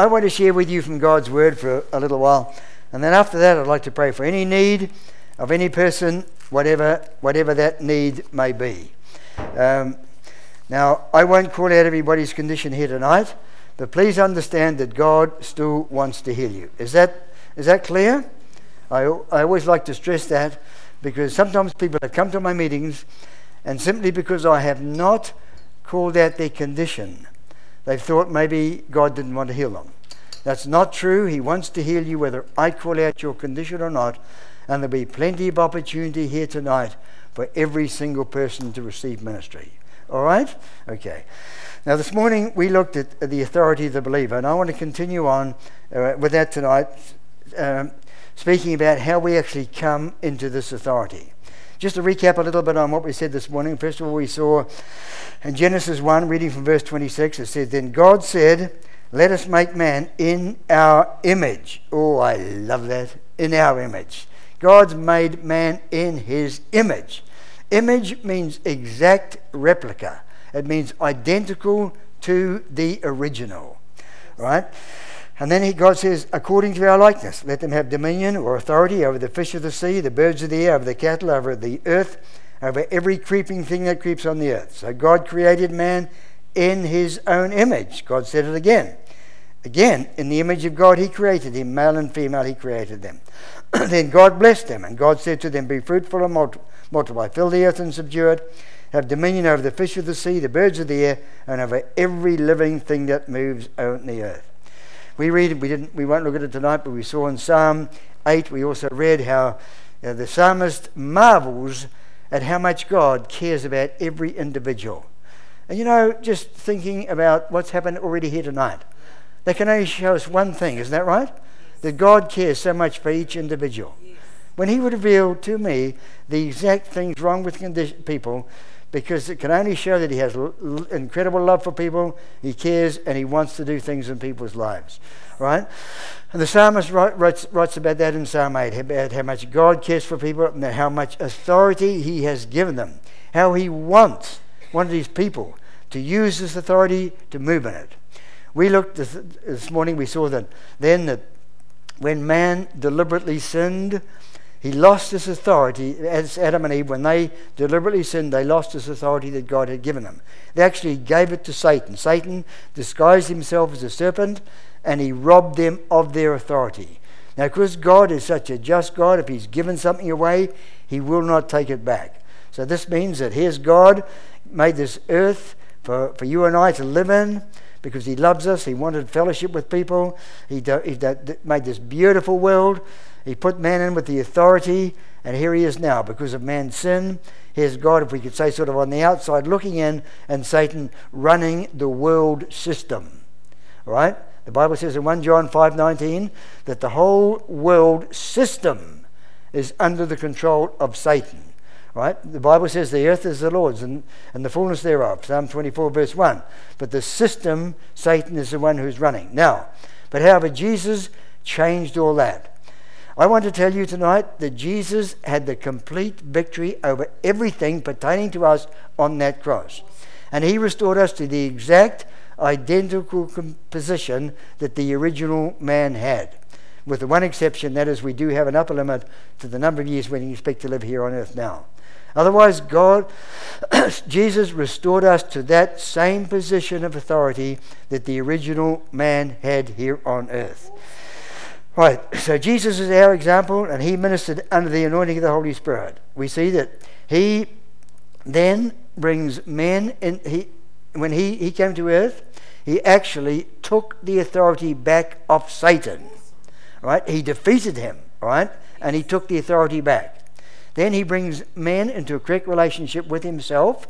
I want to share with you from God's Word for a little while. And then after that, I'd like to pray for any need of any person, whatever, whatever that need may be. Um, now, I won't call out everybody's condition here tonight, but please understand that God still wants to heal you. Is that, is that clear? I, I always like to stress that because sometimes people have come to my meetings and simply because I have not called out their condition, they've thought maybe God didn't want to heal them. That's not true. He wants to heal you whether I call out your condition or not. And there'll be plenty of opportunity here tonight for every single person to receive ministry. All right? Okay. Now, this morning we looked at the authority of the believer, and I want to continue on uh, with that tonight, um, speaking about how we actually come into this authority. Just to recap a little bit on what we said this morning, first of all, we saw in Genesis 1, reading from verse 26, it said, Then God said, Let us make man in our image. Oh, I love that. In our image. God's made man in his image. Image means exact replica, it means identical to the original. Right? And then he, God says, according to our likeness, let them have dominion or authority over the fish of the sea, the birds of the air, over the cattle, over the earth, over every creeping thing that creeps on the earth. So God created man in his own image. God said it again. Again, in the image of God, he created him, male and female, he created them. then God blessed them, and God said to them, Be fruitful and multiply, fill the earth and subdue it, have dominion over the fish of the sea, the birds of the air, and over every living thing that moves on the earth. We read, we, didn't, we won't look at it tonight, but we saw in Psalm 8, we also read how uh, the psalmist marvels at how much God cares about every individual. And you know, just thinking about what's happened already here tonight, that can only show us one thing, isn't that right? That God cares so much for each individual. When He would reveal to me the exact things wrong with people, because it can only show that he has l- incredible love for people, he cares, and he wants to do things in people's lives. Right? And the psalmist writes, writes about that in Psalm 8, about how much God cares for people and how much authority he has given them, how he wants one of these people to use this authority to move in it. We looked this, this morning, we saw that then that when man deliberately sinned, he lost his authority, as Adam and Eve, when they deliberately sinned, they lost his authority that God had given them. They actually gave it to Satan. Satan disguised himself as a serpent and he robbed them of their authority. Now, because God is such a just God, if he's given something away, he will not take it back. So, this means that here's God made this earth for, for you and I to live in because he loves us. He wanted fellowship with people. He, do, he made this beautiful world. He put man in with the authority, and here he is now because of man's sin. Here's God, if we could say, sort of on the outside looking in, and Satan running the world system. All right? The Bible says in 1 John 5:19 that the whole world system is under the control of Satan. Right? The Bible says the earth is the Lord's and, and the fullness thereof. Psalm 24, verse 1. But the system, Satan is the one who's running. Now, but however, Jesus changed all that. I want to tell you tonight that Jesus had the complete victory over everything pertaining to us on that cross. And he restored us to the exact identical position that the original man had. With the one exception, that is, we do have an upper limit to the number of years we expect to live here on earth now. Otherwise, God, Jesus restored us to that same position of authority that the original man had here on earth. Right, so Jesus is our example, and he ministered under the anointing of the Holy Spirit. We see that he then brings men in. He, when he, he came to earth, he actually took the authority back off Satan. Right? He defeated him, right? And he took the authority back. Then he brings men into a correct relationship with himself,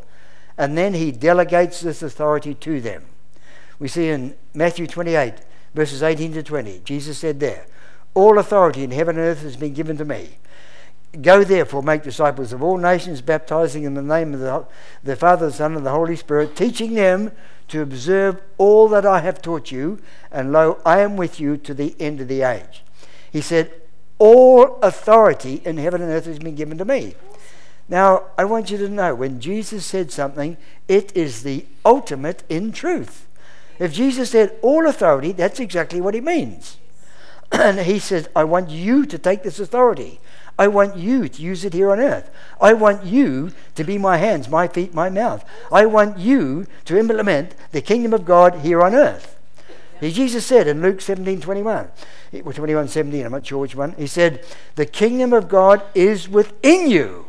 and then he delegates this authority to them. We see in Matthew 28 verses 18 to 20. Jesus said there, All authority in heaven and earth has been given to me. Go therefore, make disciples of all nations, baptizing in the name of the, the Father, the Son, and the Holy Spirit, teaching them to observe all that I have taught you, and lo, I am with you to the end of the age. He said, All authority in heaven and earth has been given to me. Now, I want you to know when Jesus said something, it is the ultimate in truth. If Jesus said all authority, that's exactly what he means. and he says, I want you to take this authority. I want you to use it here on earth. I want you to be my hands, my feet, my mouth. I want you to implement the kingdom of God here on earth. Jesus said in Luke 17 21, eh, 21 17, I'm not sure which one, he said, The kingdom of God is within you.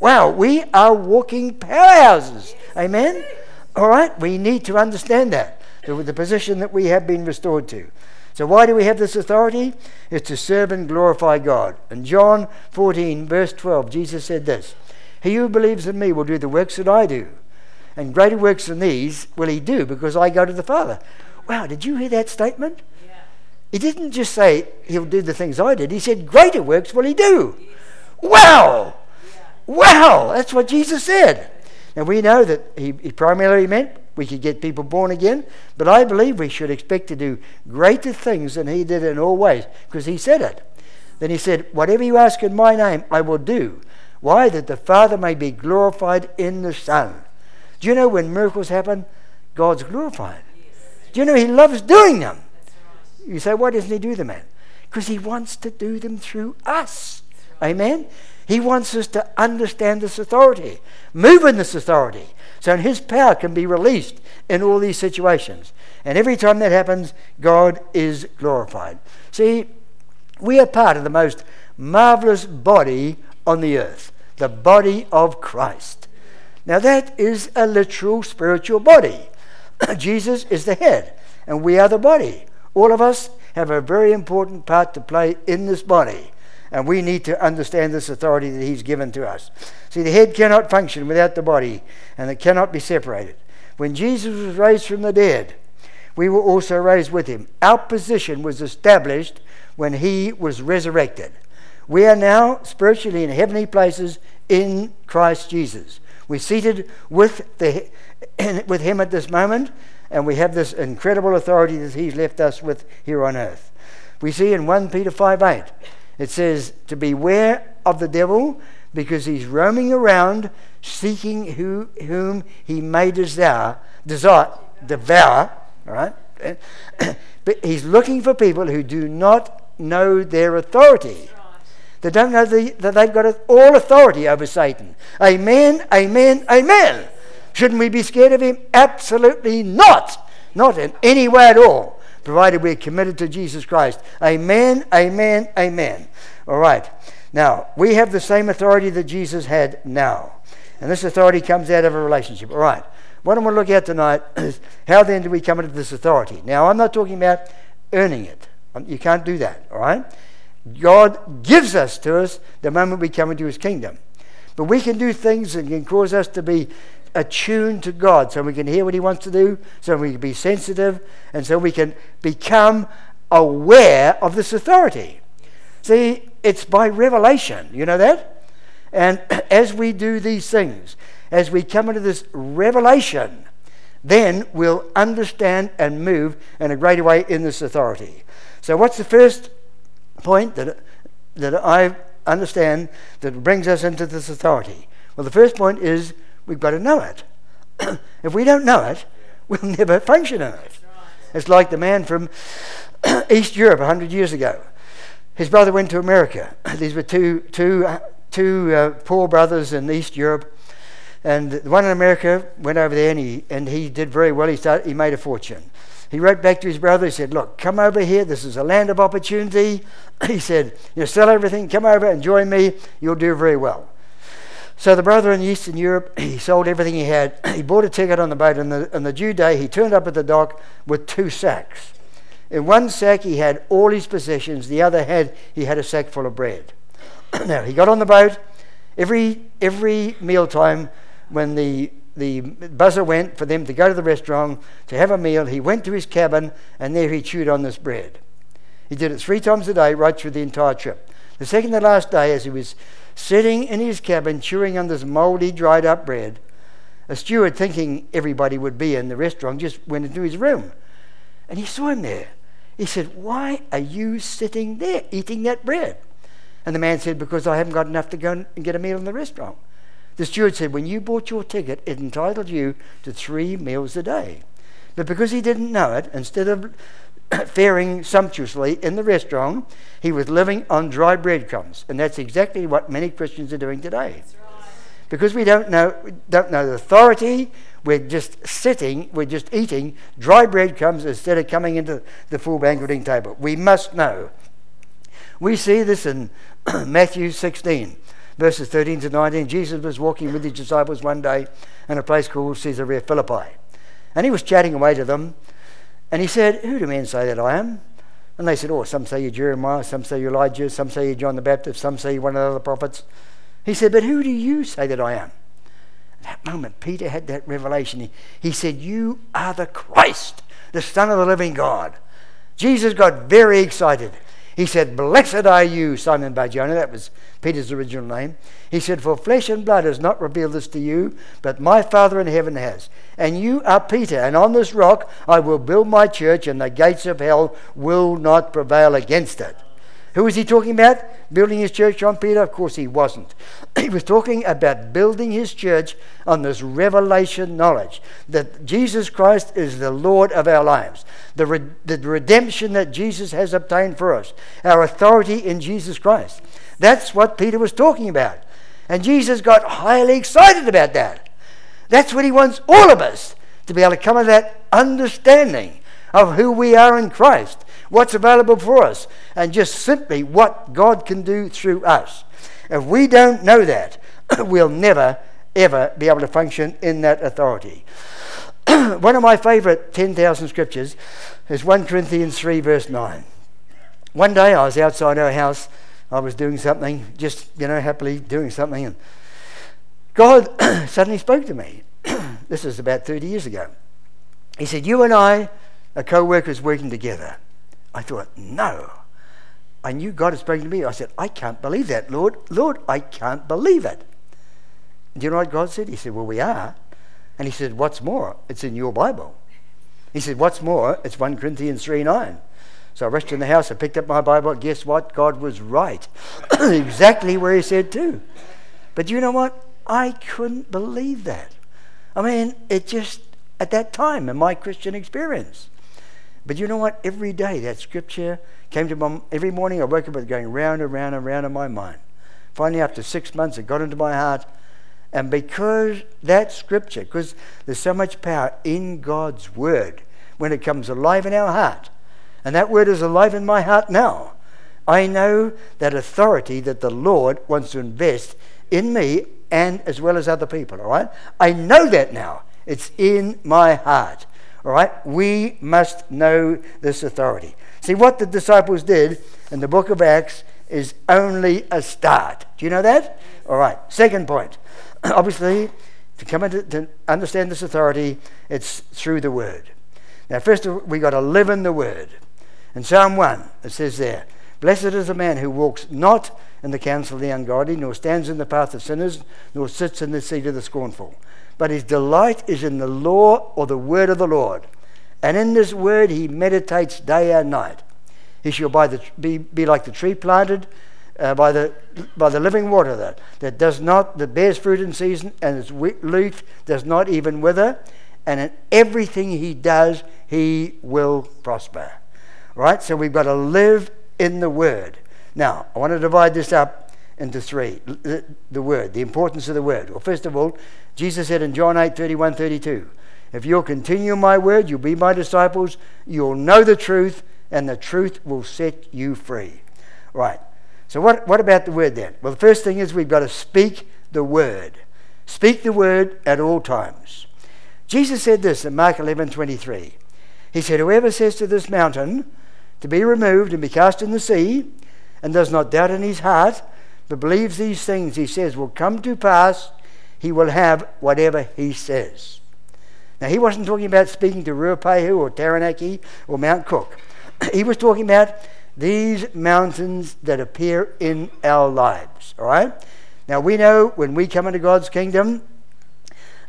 Wow, we are walking powerhouses. Amen? All right, we need to understand that, the position that we have been restored to. So, why do we have this authority? It's to serve and glorify God. In John 14, verse 12, Jesus said this He who believes in me will do the works that I do. And greater works than these will he do because I go to the Father. Wow, did you hear that statement? Yeah. He didn't just say he'll do the things I did, he said, Greater works will he do. Yes. Wow! Yeah. Wow! That's what Jesus said. Now we know that he, he primarily meant we could get people born again, but I believe we should expect to do greater things than he did in all ways, because he said it. Then he said, Whatever you ask in my name, I will do. Why? That the Father may be glorified in the Son. Do you know when miracles happen, God's glorified? Do you know He loves doing them? You say, Why doesn't He do them, man? Because He wants to do them through us. Amen? He wants us to understand this authority, move in this authority, so His power can be released in all these situations. And every time that happens, God is glorified. See, we are part of the most marvelous body on the earth, the body of Christ. Now, that is a literal spiritual body. Jesus is the head, and we are the body. All of us have a very important part to play in this body. And we need to understand this authority that He's given to us. See, the head cannot function without the body, and it cannot be separated. When Jesus was raised from the dead, we were also raised with Him. Our position was established when He was resurrected. We are now spiritually in heavenly places in Christ Jesus. We're seated with, the, with Him at this moment, and we have this incredible authority that He's left us with here on earth. We see in 1 Peter 5 8 it says to beware of the devil because he's roaming around seeking who, whom he may desire, desire, devour, right? but he's looking for people who do not know their authority. They don't know the, that they've got all authority over Satan. Amen, amen, amen. Shouldn't we be scared of him? Absolutely not. Not in any way at all provided we're committed to Jesus Christ. Amen, amen, amen. All right. Now, we have the same authority that Jesus had now. And this authority comes out of a relationship. All right. What I'm going to look at tonight is how then do we come into this authority? Now, I'm not talking about earning it. Um, you can't do that. All right. God gives us to us the moment we come into his kingdom. But we can do things that can cause us to be attuned to God so we can hear what He wants to do, so we can be sensitive, and so we can become aware of this authority. See, it's by revelation. You know that? And as we do these things, as we come into this revelation, then we'll understand and move in a greater way in this authority. So, what's the first point that, that I understand that brings us into this authority? Well, the first point is We've got to know it. if we don't know it, we'll never function in it. It's like the man from East Europe 100 years ago. His brother went to America. These were two, two, two uh, poor brothers in East Europe. And the one in America went over there and he, and he did very well. He, started, he made a fortune. He wrote back to his brother. He said, Look, come over here. This is a land of opportunity. He said, You sell everything, come over and join me. You'll do very well. So the brother in Eastern Europe, he sold everything he had. He bought a ticket on the boat, and the, on the due day, he turned up at the dock with two sacks. In one sack, he had all his possessions. The other had he had a sack full of bread. now he got on the boat. Every every mealtime, when the the buzzer went for them to go to the restaurant to have a meal, he went to his cabin, and there he chewed on this bread. He did it three times a day, right through the entire trip. The second to last day, as he was sitting in his cabin chewing on this moldy, dried up bread. A steward, thinking everybody would be in the restaurant, just went into his room. And he saw him there. He said, Why are you sitting there eating that bread? And the man said, Because I haven't got enough to go and get a meal in the restaurant. The steward said, When you bought your ticket, it entitled you to three meals a day. But because he didn't know it, instead of faring sumptuously in the restaurant, he was living on dry breadcrumbs. And that's exactly what many Christians are doing today. Because we don't know, don't know the authority, we're just sitting, we're just eating dry breadcrumbs instead of coming into the full banqueting table. We must know. We see this in Matthew 16, verses 13 to 19. Jesus was walking with his disciples one day in a place called Caesarea Philippi. And he was chatting away to them. And he said, Who do men say that I am? And they said, Oh, some say you're Jeremiah, some say you're Elijah, some say you're John the Baptist, some say you're one of the other prophets. He said, But who do you say that I am? At that moment, Peter had that revelation. He, he said, You are the Christ, the Son of the living God. Jesus got very excited. He said, Blessed are you, Simon Barjona. That was Peter's original name. He said, For flesh and blood has not revealed this to you, but my Father in heaven has. And you are Peter, and on this rock I will build my church, and the gates of hell will not prevail against it. Who was he talking about? Building his church on Peter? Of course he wasn't. he was talking about building his church on this revelation knowledge that Jesus Christ is the Lord of our lives, the, re- the redemption that Jesus has obtained for us, our authority in Jesus Christ. That's what Peter was talking about. And Jesus got highly excited about that. That's what he wants all of us to be able to come to that understanding of who we are in Christ what's available for us, and just simply what God can do through us. If we don't know that, we'll never, ever be able to function in that authority. One of my favorite 10,000 scriptures is 1 Corinthians 3, verse 9. One day I was outside our house, I was doing something, just, you know, happily doing something, and God suddenly spoke to me. this is about 30 years ago. He said, You and I are co workers working together. I thought, no. I knew God had spoken to me. I said, I can't believe that, Lord. Lord, I can't believe it. Do you know what God said? He said, Well, we are. And he said, What's more? It's in your Bible. He said, What's more? It's 1 Corinthians 3 9. So I rushed in the house, I picked up my Bible. Guess what? God was right. exactly where he said to. But you know what? I couldn't believe that. I mean, it just, at that time in my Christian experience. But you know what? Every day that scripture came to my every morning I woke up with going round and round and round in my mind. Finally, after six months, it got into my heart. And because that scripture, because there's so much power in God's word when it comes alive in our heart, and that word is alive in my heart now, I know that authority that the Lord wants to invest in me and as well as other people, all right? I know that now. It's in my heart. All right? We must know this authority. See, what the disciples did in the book of Acts is only a start. Do you know that? All right. Second point. Obviously, to come into, to understand this authority, it's through the Word. Now, first, all, we've got to live in the Word. In Psalm 1, it says there, Blessed is the man who walks not in the counsel of the ungodly, nor stands in the path of sinners, nor sits in the seat of the scornful but his delight is in the law or the word of the Lord. And in this word he meditates day and night. He shall the, be, be like the tree planted uh, by, the, by the living water that, that does not, that bears fruit in season, and its leaf does not even wither. And in everything he does, he will prosper. Right? So we've got to live in the word. Now, I want to divide this up into three. The, the word, the importance of the word. Well, first of all, Jesus said in John 8 31 32, If you'll continue my word, you'll be my disciples, you'll know the truth, and the truth will set you free. Right. So, what, what about the word then? Well, the first thing is we've got to speak the word. Speak the word at all times. Jesus said this in Mark 11 23. He said, Whoever says to this mountain to be removed and be cast in the sea, and does not doubt in his heart, but believes these things he says will come to pass, he will have whatever he says. Now, he wasn't talking about speaking to Ruapehu or Taranaki or Mount Cook. he was talking about these mountains that appear in our lives. All right? Now, we know when we come into God's kingdom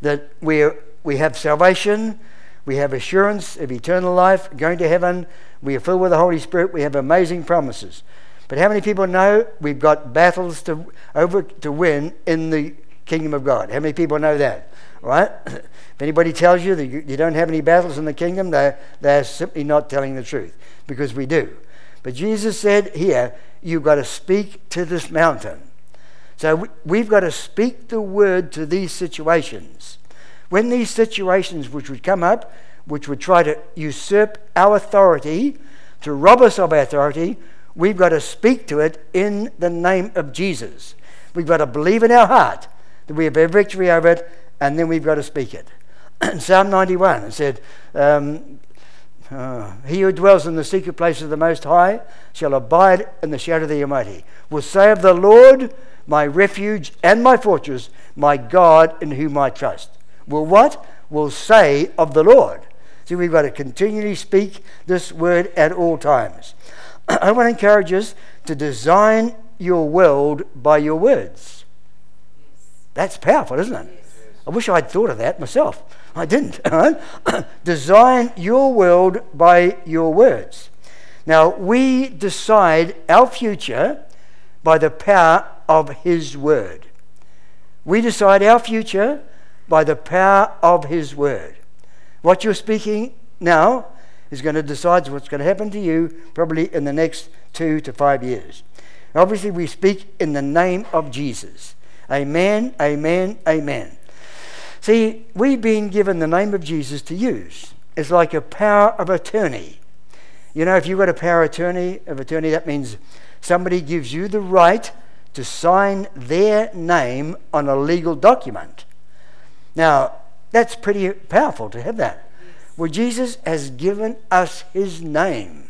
that we we have salvation, we have assurance of eternal life, going to heaven, we are filled with the Holy Spirit, we have amazing promises. But how many people know we've got battles to over to win in the kingdom of God. How many people know that? Right? if anybody tells you that you, don't have any battles in the kingdom, they're, they're simply not telling the truth because we do. But Jesus said here, you've got to speak to this mountain. So we've got to speak the word to these situations. When these situations which would come up, which would try to usurp our authority, to rob us of our authority, we've got to speak to it in the name of Jesus. We've got to believe in our heart that we have a victory over it, and then we've got to speak it. Psalm 91 it said, um, uh, He who dwells in the secret place of the Most High shall abide in the shadow of the Almighty, will say of the Lord, my refuge and my fortress, my God in whom I trust. Will what? Will say of the Lord. See, we've got to continually speak this word at all times. I want to encourage us to design your world by your words. That's powerful, isn't it? I wish I'd thought of that myself. I didn't. design your world by your words. Now, we decide our future by the power of His Word. We decide our future by the power of His Word. What you're speaking now is going to decide what's going to happen to you probably in the next two to five years. Obviously, we speak in the name of Jesus. Amen, amen, amen. See, we've been given the name of Jesus to use. It's like a power of attorney. You know, if you've got a power attorney of attorney, that means somebody gives you the right to sign their name on a legal document. Now, that's pretty powerful to have that. Well, Jesus has given us his name.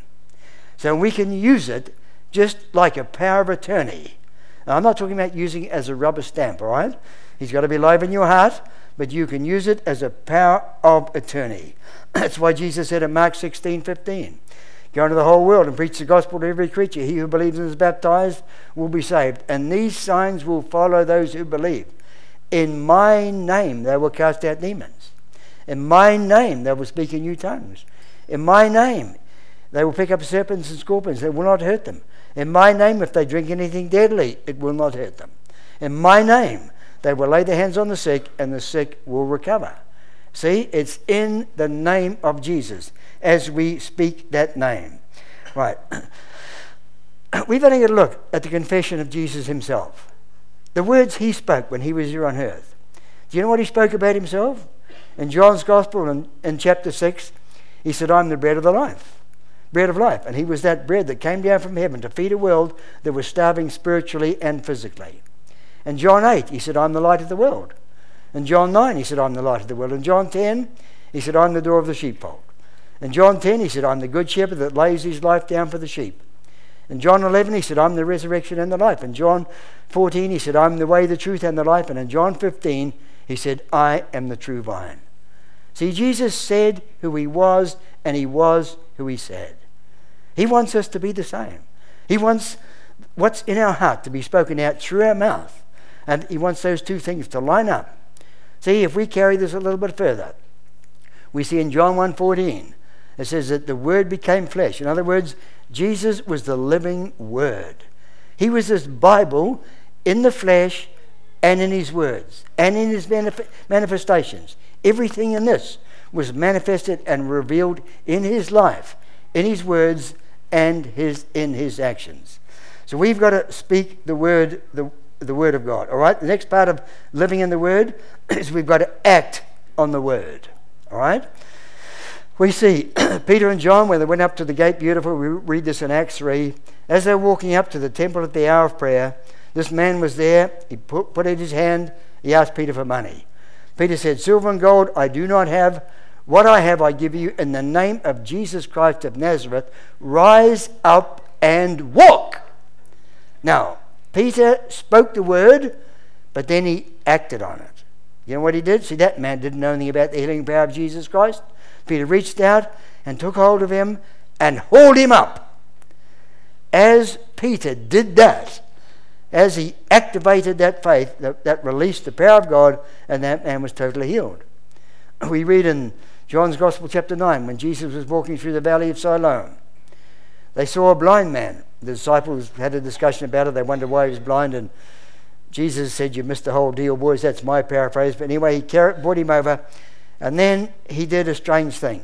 So we can use it just like a power of attorney. Now, I'm not talking about using it as a rubber stamp, all right? He's got to be alive in your heart, but you can use it as a power of attorney. That's why Jesus said in Mark 16 15, Go into the whole world and preach the gospel to every creature. He who believes and is baptized will be saved. And these signs will follow those who believe. In my name they will cast out demons. In my name they will speak in new tongues. In my name they will pick up serpents and scorpions. They will not hurt them. In my name, if they drink anything deadly, it will not hurt them. In my name, they will lay their hands on the sick, and the sick will recover. See, it's in the name of Jesus as we speak that name. Right. We've only got to look at the confession of Jesus himself. The words he spoke when he was here on earth. Do you know what he spoke about himself? In John's Gospel, in, in chapter 6, he said, I'm the bread of the life bread of life. And he was that bread that came down from heaven to feed a world that was starving spiritually and physically. In John 8, he said, I'm the light of the world. In John 9, he said, I'm the light of the world. In John 10, he said, I'm the door of the sheepfold. In John 10, he said, I'm the good shepherd that lays his life down for the sheep. In John 11, he said, I'm the resurrection and the life. In John 14, he said, I'm the way, the truth, and the life. And in John 15, he said, I am the true vine. See, Jesus said who he was, and he was who he said. He wants us to be the same. He wants what's in our heart to be spoken out through our mouth. And he wants those two things to line up. See, if we carry this a little bit further, we see in John 1.14, it says that the Word became flesh. In other words, Jesus was the living Word. He was this Bible in the flesh and in His words and in His manif- manifestations. Everything in this was manifested and revealed in His life, in His words, and his, in his actions. So we've got to speak the word, the, the word of God. All right? The next part of living in the word is we've got to act on the word. All right? We see Peter and John when they went up to the gate, beautiful. We read this in Acts 3. As they were walking up to the temple at the hour of prayer, this man was there. He put, put out his hand. He asked Peter for money. Peter said, Silver and gold I do not have what I have I give you in the name of Jesus Christ of Nazareth. Rise up and walk. Now, Peter spoke the word, but then he acted on it. You know what he did? See, that man didn't know anything about the healing power of Jesus Christ. Peter reached out and took hold of him and hauled him up. As Peter did that, as he activated that faith, that, that released the power of God, and that man was totally healed. We read in John's Gospel, chapter 9, when Jesus was walking through the valley of Siloam, they saw a blind man. The disciples had a discussion about it. They wondered why he was blind, and Jesus said, You missed the whole deal, boys. That's my paraphrase. But anyway, he carried, brought him over, and then he did a strange thing.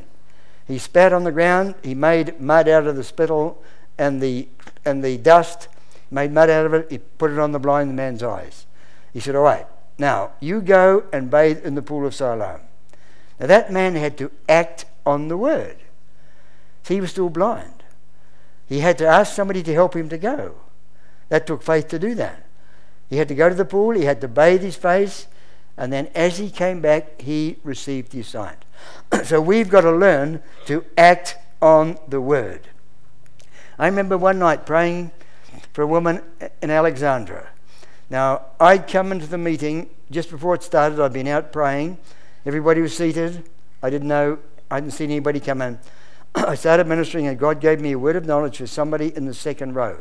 He spat on the ground, he made mud out of the spittle and the, and the dust, made mud out of it, he put it on the blind man's eyes. He said, All right, now you go and bathe in the pool of Siloam. Now that man had to act on the word. So he was still blind. He had to ask somebody to help him to go. That took faith to do that. He had to go to the pool, he had to bathe his face, and then as he came back, he received his sight. so we've got to learn to act on the word. I remember one night praying for a woman in Alexandria. Now, I'd come into the meeting just before it started, I'd been out praying. Everybody was seated. I didn't know, I hadn't seen anybody come in. I started ministering, and God gave me a word of knowledge for somebody in the second row.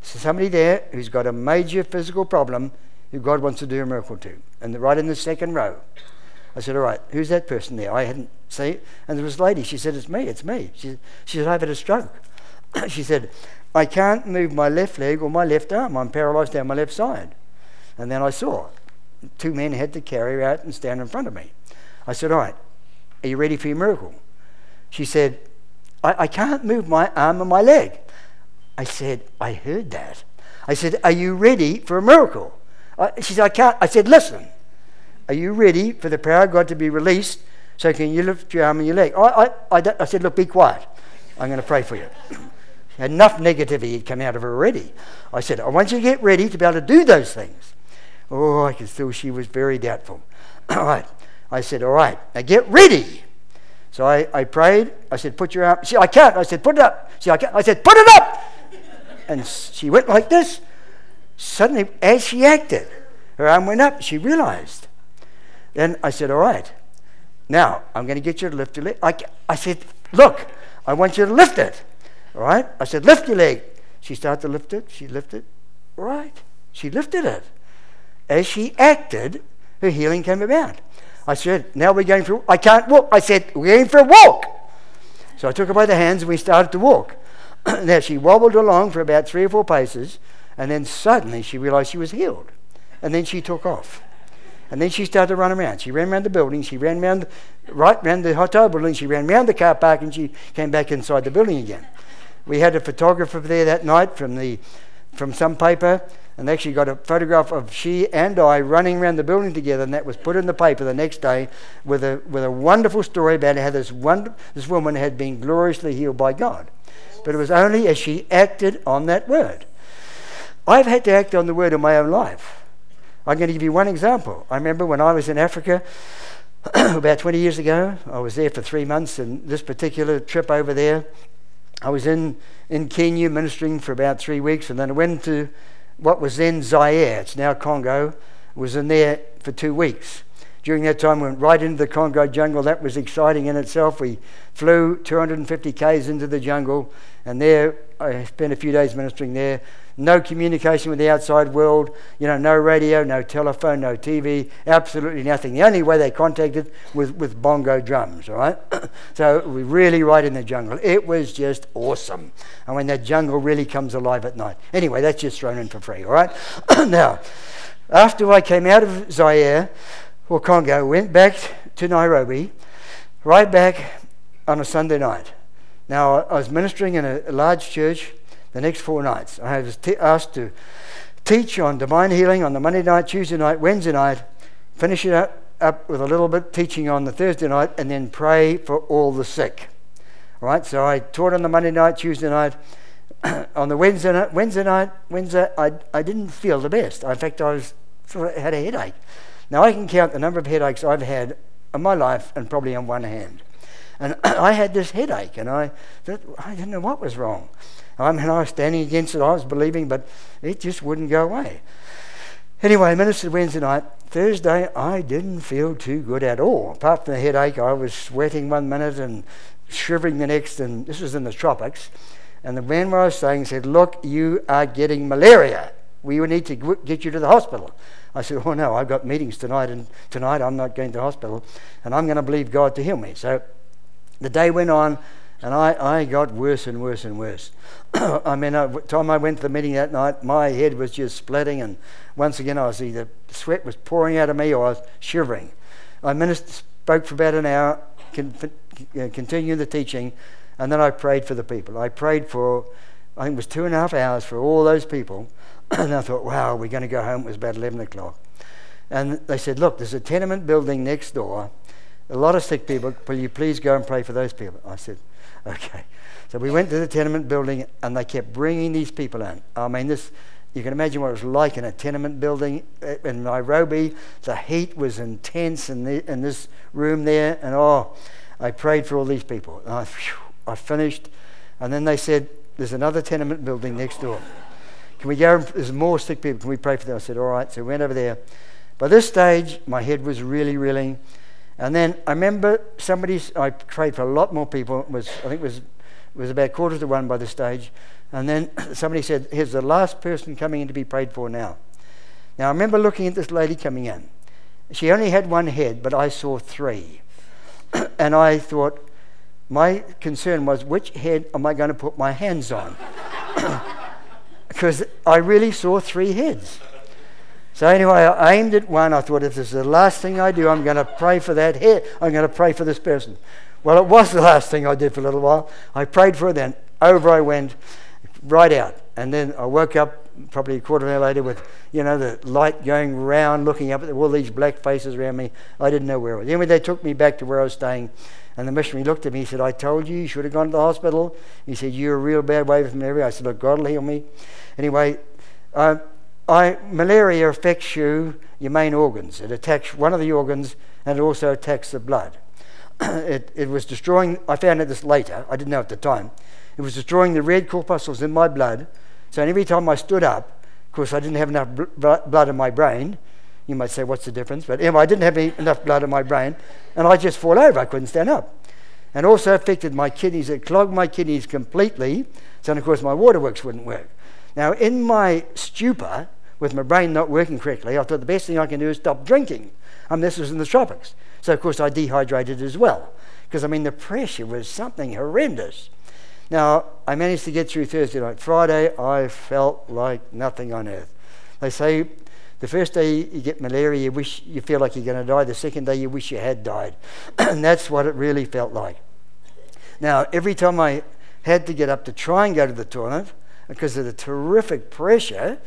So somebody there who's got a major physical problem who God wants to do a miracle to. And right in the second row. I said, All right, who's that person there? I hadn't seen. And there was a lady. She said, It's me, it's me. She, she said, I've had a stroke. she said, I can't move my left leg or my left arm. I'm paralyzed down my left side. And then I saw two men had to carry her out and stand in front of me. I said, All right, are you ready for your miracle? She said, I, I can't move my arm and my leg. I said, I heard that. I said, Are you ready for a miracle? I, she said, I can't. I said, Listen, are you ready for the power of God to be released? So can you lift your arm and your leg? I, I, I, I said, Look, be quiet. I'm going to pray for you. Enough negativity had come out of her already. I said, I want you to get ready to be able to do those things. Oh, I could feel she was very doubtful. all right. I said, All right, now get ready. So I, I prayed. I said, Put your arm. She I can't. I said, Put it up. She I, can't. I said, Put it up and she went like this. Suddenly, as she acted, her arm went up. She realized. Then I said, All right, now I'm going to get you to lift your leg. I, I said, Look, I want you to lift it. All right? I said, Lift your leg. She started to lift it. She lifted. All right. She lifted it. As she acted, her healing came about. I said, Now we're going for, I can't walk. I said, We're going for a walk. So I took her by the hands and we started to walk. now she wobbled along for about three or four paces, and then suddenly she realized she was healed. And then she took off. And then she started to run around. She ran around the building. She ran around, right around the hotel building. She ran around the car park, and she came back inside the building again. We had a photographer there that night from the from some paper, and they actually got a photograph of she and I running around the building together, and that was put in the paper the next day with a with a wonderful story about how this one this woman had been gloriously healed by God but it was only as she acted on that word. I've had to act on the word in my own life. I'm going to give you one example. I remember when I was in Africa about 20 years ago, I was there for three months, and this particular trip over there, I was in, in Kenya ministering for about three weeks, and then I went to what was then Zaire, it's now Congo, was in there for two weeks. During that time, we went right into the Congo jungle. That was exciting in itself. We flew 250 k's into the jungle, and there I spent a few days ministering there. No communication with the outside world, you know, no radio, no telephone, no TV, absolutely nothing. The only way they contacted was with bongo drums, all right? so we really right in the jungle. It was just awesome. And when that jungle really comes alive at night. Anyway, that's just thrown in for free, all right? now, after I came out of Zaire, or Congo, went back to Nairobi, right back on a Sunday night. Now, I was ministering in a, a large church the next four nights. I was t- asked to teach on divine healing on the Monday night, Tuesday night, Wednesday night, finish it up, up with a little bit teaching on the Thursday night, and then pray for all the sick. All right, so I taught on the Monday night, Tuesday night. on the Wednesday night, Wednesday night, Wednesday, I, I didn't feel the best. In fact, I was sort of had a headache. Now, I can count the number of headaches I've had in my life and probably on one hand. And I had this headache, and I, I didn't know what was wrong. I mean, I was standing against it, I was believing, but it just wouldn't go away. Anyway, ministered Wednesday night. Thursday, I didn't feel too good at all. Apart from the headache, I was sweating one minute and shivering the next, and this was in the tropics. And the man where I was staying said, Look, you are getting malaria. We need to get you to the hospital. I said, Oh no, I've got meetings tonight, and tonight I'm not going to hospital, and I'm going to believe God to heal me. So the day went on, And I, I got worse and worse and worse. I mean, time I went to the meeting that night, my head was just splitting, and once again, I was either sweat was pouring out of me or I was shivering. I ministered, spoke for about an hour, con, uh, continued the teaching, and then I prayed for the people. I prayed for, I think it was two and a half hours for all those people. and I thought, wow, we're going to go home. It was about 11 o'clock. And they said, look, there's a tenement building next door, a lot of sick people. Will you please go and pray for those people? I said, okay. So we went to the tenement building, and they kept bringing these people in. I mean, this. You can imagine what it was like in a tenement building uh, in Nairobi. The heat was intense in, the, in this room there, and oh, I prayed for all these people. I, whew, I finished, and then they said, There's another tenement building next door. Can we go? There's more sick people. Can we pray for them? I said, All right. So we went over there. By this stage, my head was really reeling. And then I remember somebody, I prayed for a lot more people. Was, I think it was, was about quarter to one by this stage. And then somebody said, Here's the last person coming in to be prayed for now. Now I remember looking at this lady coming in. She only had one head, but I saw three. and I thought, my concern was, which head am I going to put my hands on? because I really saw three heads. So anyway, I aimed at one. I thought, if this is the last thing I do, I'm going to pray for that head. I'm going to pray for this person. Well, it was the last thing I did for a little while. I prayed for it, then over I went, right out. And then I woke up probably a quarter of an hour later with, you know, the light going round, looking up at all these black faces around me. I didn't know where I was. Anyway, they took me back to where I was staying. And the missionary looked at me. He said, I told you you should have gone to the hospital. He said, You're a real bad way from malaria. I said, Look, God will heal me. Anyway, uh, I, malaria affects you, your main organs. It attacks one of the organs and it also attacks the blood. it, it was destroying, I found out this later, I didn't know at the time. It was destroying the red corpuscles in my blood. So every time I stood up, of course, I didn't have enough bl- blood in my brain. You might say, what's the difference? But anyway, I didn't have any, enough blood in my brain, and I just fall over. I couldn't stand up. And also affected my kidneys. It clogged my kidneys completely. So, of course, my waterworks wouldn't work. Now, in my stupor, with my brain not working correctly, I thought the best thing I can do is stop drinking. Mean, this was in the tropics. So, of course, I dehydrated as well. Because, I mean, the pressure was something horrendous. Now, I managed to get through Thursday night. Friday, I felt like nothing on earth. They say the first day you get malaria, you wish you feel like you're going to die. The second day, you wish you had died. and that's what it really felt like. Now, every time I had to get up to try and go to the toilet, because of the terrific pressure,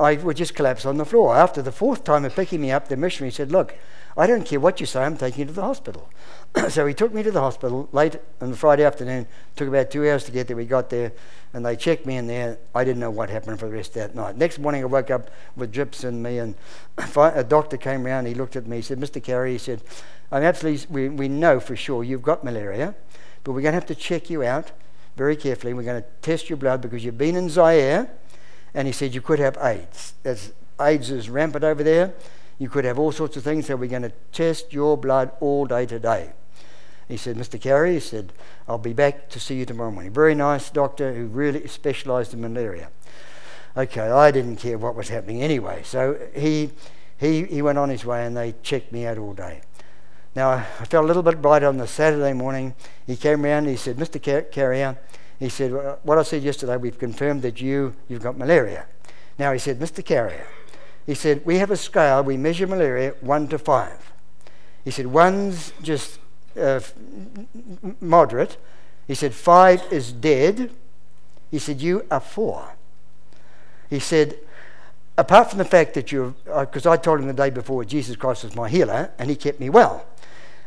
I would just collapse on the floor. After the fourth time of picking me up, the missionary said, Look, I don't care what you say, I'm taking you to the hospital. so he took me to the hospital late on the Friday afternoon. Took about two hours to get there. We got there and they checked me in there. I didn't know what happened for the rest of that night. Next morning, I woke up with drips in me, and a doctor came around. He looked at me. He said, Mr. Carey, he said, I'm absolutely, we, we know for sure you've got malaria, but we're going to have to check you out very carefully. We're going to test your blood because you've been in Zaire, and he said you could have AIDS. AIDS is rampant over there. You could have all sorts of things, so we're going to test your blood all day today. He said, Mr. Carey, he said, I'll be back to see you tomorrow morning. Very nice doctor who really specialised in malaria. Okay, I didn't care what was happening anyway. So he, he, he went on his way and they checked me out all day. Now, I felt a little bit brighter on the Saturday morning. He came around and he said, Mr. Car- Carrier, uh, he said, well, what I said yesterday, we've confirmed that you, you've got malaria. Now, he said, Mr. Carrier, he said, we have a scale, we measure malaria one to five. He said, one's just uh, moderate. He said, five is dead. He said, you are four. He said, apart from the fact that you're, because uh, I told him the day before Jesus Christ was my healer, and he kept me well.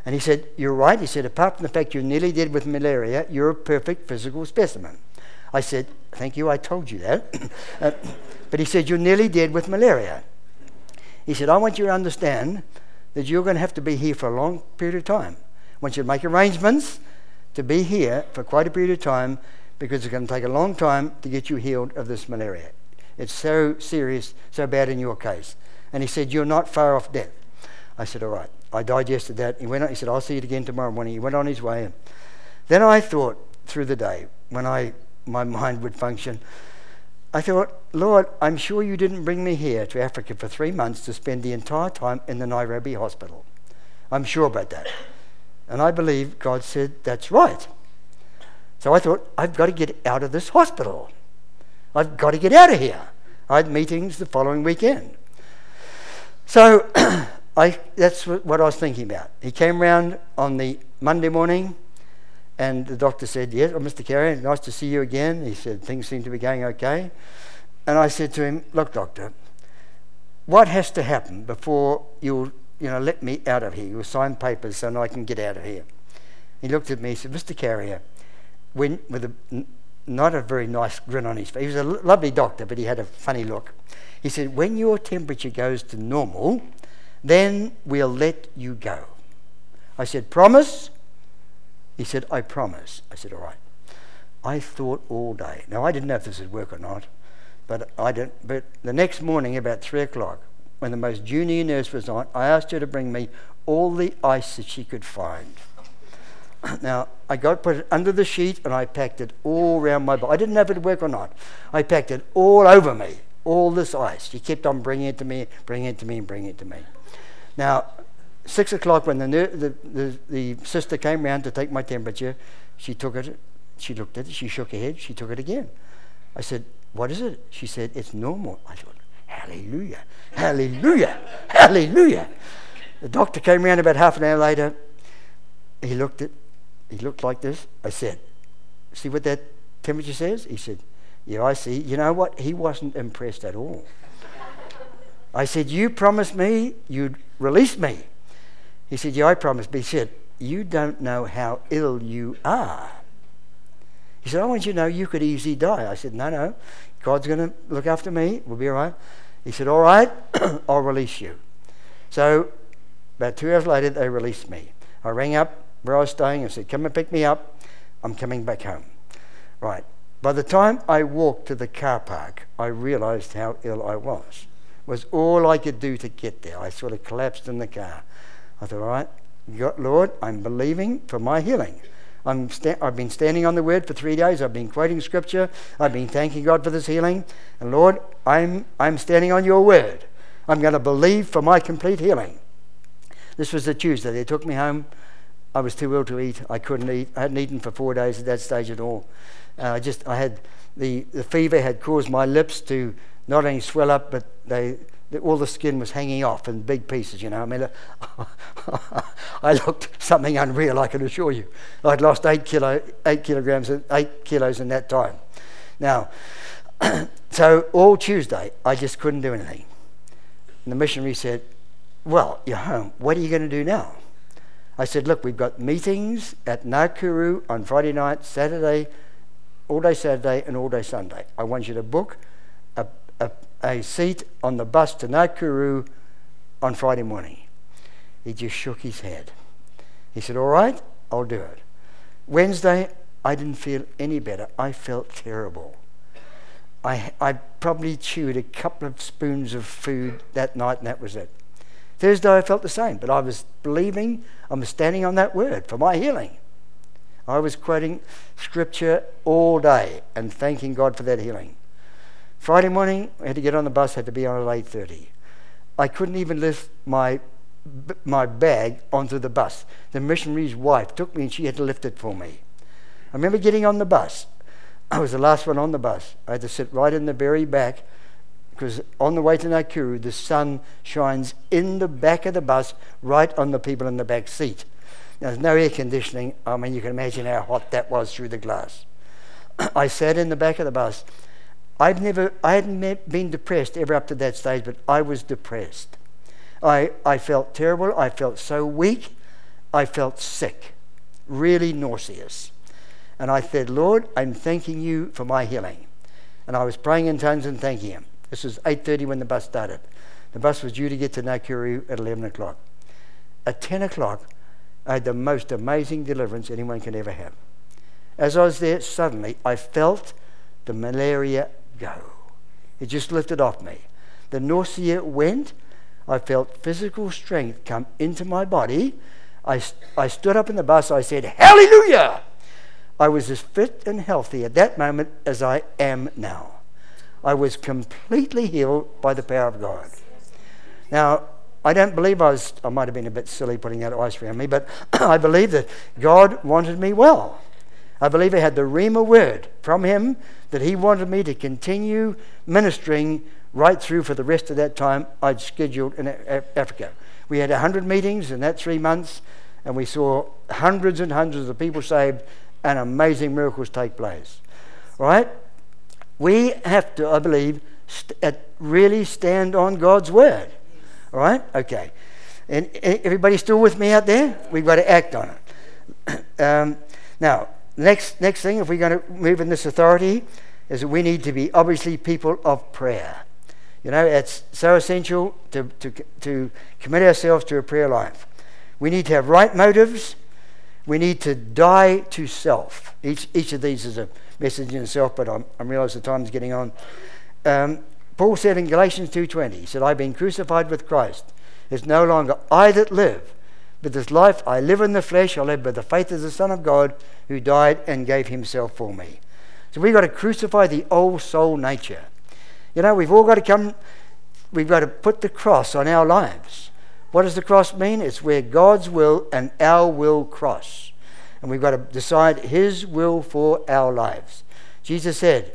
And he said, You're right. He said, Apart from the fact you're nearly dead with malaria, you're a perfect physical specimen. I said, Thank you, I told you that. uh, but he said, You're nearly dead with malaria. He said, I want you to understand that you're going to have to be here for a long period of time. I want you to make arrangements to be here for quite a period of time because it's going to take a long time to get you healed of this malaria. It's so serious, so bad in your case. And he said, You're not far off death. I said, All right. I digested that. He went on, he said, I'll see you again tomorrow morning. He went on his way. Then I thought through the day, when I my mind would function, I thought, Lord, I'm sure you didn't bring me here to Africa for three months to spend the entire time in the Nairobi hospital. I'm sure about that. And I believe God said, That's right. So I thought, I've got to get out of this hospital. I've got to get out of here. I had meetings the following weekend. So I, that's what I was thinking about. He came round on the Monday morning, and the doctor said, Yes, oh, Mr. Carey, nice to see you again. He said, Things seem to be going okay. And I said to him, Look, doctor, what has to happen before you'll you know, let me out of here? You'll sign papers so I can get out of here. He looked at me and said, Mr. Carrier, when, with a, not a very nice grin on his face, he was a lovely doctor, but he had a funny look. He said, When your temperature goes to normal, then we'll let you go. I said, Promise? He said, I promise. I said, All right. I thought all day. Now, I didn't know if this would work or not, but I didn't. But the next morning, about three o'clock, when the most junior nurse was on, I asked her to bring me all the ice that she could find. Now, I got put it under the sheet and I packed it all around my body. I didn't know if it would work or not. I packed it all over me, all this ice. She kept on bringing it to me, bringing it to me, and bringing it to me. Now, six o'clock when the, the, the, the sister came round to take my temperature, she took it, she looked at it, she shook her head, she took it again. I said, What is it? She said, It's normal. I thought, Hallelujah, hallelujah, hallelujah. The doctor came round about half an hour later. He looked at, he looked like this. I said, See what that temperature says? He said, Yeah, I see. You know what? He wasn't impressed at all. I said, You promised me you'd release me. He said, Yeah, I promised. But he said, You don't know how ill you are. He said, I want you to know you could easily die. I said, No, no. God's going to look after me. We'll be all right. He said, All right, I'll release you. So about two hours later, they released me. I rang up where I was staying and said, Come and pick me up. I'm coming back home. Right. By the time I walked to the car park, I realized how ill I was was all I could do to get there. I sort of collapsed in the car. I thought, all right, God, Lord, I'm believing for my healing. I'm sta- I've been standing on the word for three days. I've been quoting scripture. I've been thanking God for this healing. And Lord, I'm, I'm standing on your word. I'm going to believe for my complete healing. This was a Tuesday. They took me home. I was too ill to eat. I couldn't eat. I hadn't eaten for four days at that stage at all. Uh, I just, I had, the, the fever had caused my lips to not only swell up, but they, all the skin was hanging off in big pieces, you know. I mean, I looked something unreal, I can assure you. I'd lost eight, kilo, eight kilograms, eight kilos in that time. Now, so all Tuesday, I just couldn't do anything. And the missionary said, Well, you're home. What are you going to do now? I said, Look, we've got meetings at Nakuru on Friday night, Saturday, all day Saturday, and all day Sunday. I want you to book a, seat on the bus to Nakuru on Friday morning. He just shook his head. He said, All right, I'll do it. Wednesday, I didn't feel any better. I felt terrible. I, I probably chewed a couple of spoons of food that night, and that was it. Thursday, I felt the same, but I was believing, I was standing on that word for my healing. I was quoting scripture all day and thanking God for that healing. Friday morning, I had to get on the bus, had to be on at 8.30. I couldn't even lift my, my bag onto the bus. The missionary's wife took me and she had to lift it for me. I remember getting on the bus. I was the last one on the bus. I had to sit right in the very back because on the way to Nakuru, the sun shines in the back of the bus, right on the people in the back seat. Now, There's no air conditioning. I mean, you can imagine how hot that was through the glass. I sat in the back of the bus I've never, I hadn't been depressed ever up to that stage, but I was depressed. I, I felt terrible. I felt so weak. I felt sick, really nauseous. And I said, Lord, I'm thanking you for my healing. And I was praying in tongues and thanking him. This was 8.30 when the bus started. The bus was due to get to Nakuru at 11 o'clock. At 10 o'clock, I had the most amazing deliverance anyone can ever have. As I was there, suddenly I felt the malaria go. It just lifted off me. The nausea went. I felt physical strength come into my body. I, I stood up in the bus. I said, Hallelujah! I was as fit and healthy at that moment as I am now. I was completely healed by the power of God. Now, I don't believe I was, I might have been a bit silly putting that ice around me, but I believe that God wanted me well. I believe I had the Rhema word from him that he wanted me to continue ministering right through for the rest of that time I'd scheduled in Africa. We had 100 meetings in that three months, and we saw hundreds and hundreds of people saved and amazing miracles take place. Right? We have to, I believe, st- really stand on God's word. All right? Okay. And everybody still with me out there? We've got to act on it. um, now, next next thing, if we're going to move in this authority, is that we need to be obviously people of prayer. You know, it's so essential to, to, to commit ourselves to a prayer life. We need to have right motives. We need to die to self. Each, each of these is a message in itself, but I'm, I realize the time's getting on. Um, Paul said in Galatians 2.20, he said, I've been crucified with Christ. It's no longer I that live, but this life I live in the flesh, I live by the faith of the Son of God who died and gave himself for me. So we've got to crucify the old soul nature. You know, we've all got to come, we've got to put the cross on our lives. What does the cross mean? It's where God's will and our will cross. And we've got to decide His will for our lives. Jesus said,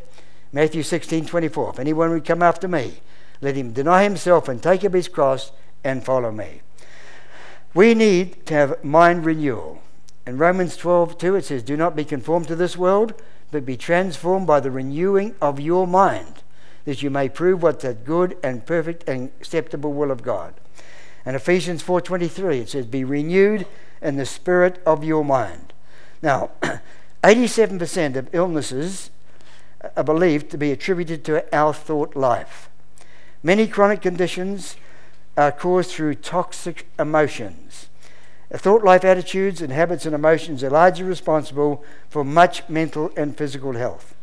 Matthew 16 24, if anyone would come after me, let him deny himself and take up his cross and follow me. We need to have mind renewal. In Romans 12 2, it says, Do not be conformed to this world, but be transformed by the renewing of your mind that you may prove what the good and perfect and acceptable will of God. And Ephesians 4:23 it says be renewed in the spirit of your mind. Now, 87% of illnesses are believed to be attributed to our thought life. Many chronic conditions are caused through toxic emotions. Thought life attitudes and habits and emotions are largely responsible for much mental and physical health.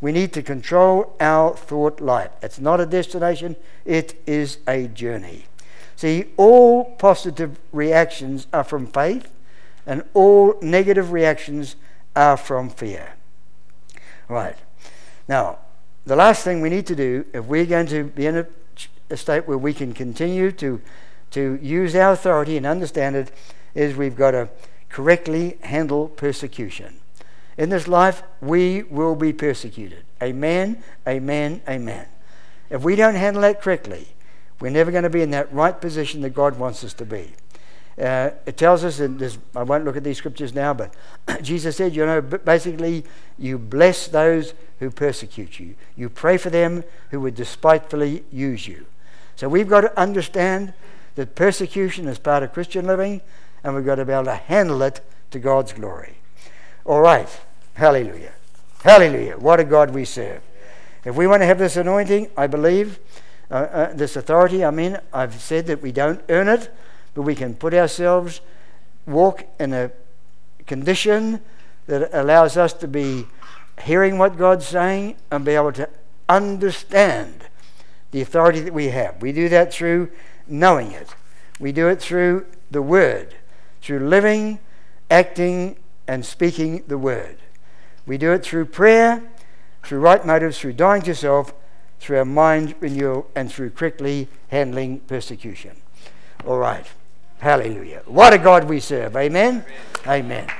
We need to control our thought life. It's not a destination, it is a journey. See, all positive reactions are from faith, and all negative reactions are from fear. Right. Now, the last thing we need to do, if we're going to be in a, a state where we can continue to, to use our authority and understand it, is we've got to correctly handle persecution. In this life, we will be persecuted. Amen, amen, amen. If we don't handle that correctly, we're never going to be in that right position that God wants us to be. Uh, it tells us, and I won't look at these scriptures now, but Jesus said, you know, basically, you bless those who persecute you. You pray for them who would despitefully use you. So we've got to understand that persecution is part of Christian living, and we've got to be able to handle it to God's glory. All right. Hallelujah. Hallelujah. What a God we serve. If we want to have this anointing, I believe, uh, uh, this authority, I mean, I've said that we don't earn it, but we can put ourselves, walk in a condition that allows us to be hearing what God's saying and be able to understand the authority that we have. We do that through knowing it, we do it through the Word, through living, acting, and speaking the Word. We do it through prayer, through right motives, through dying to self, through our mind renewal, and through correctly handling persecution. All right. Hallelujah. What a God we serve. Amen. Amen. Amen.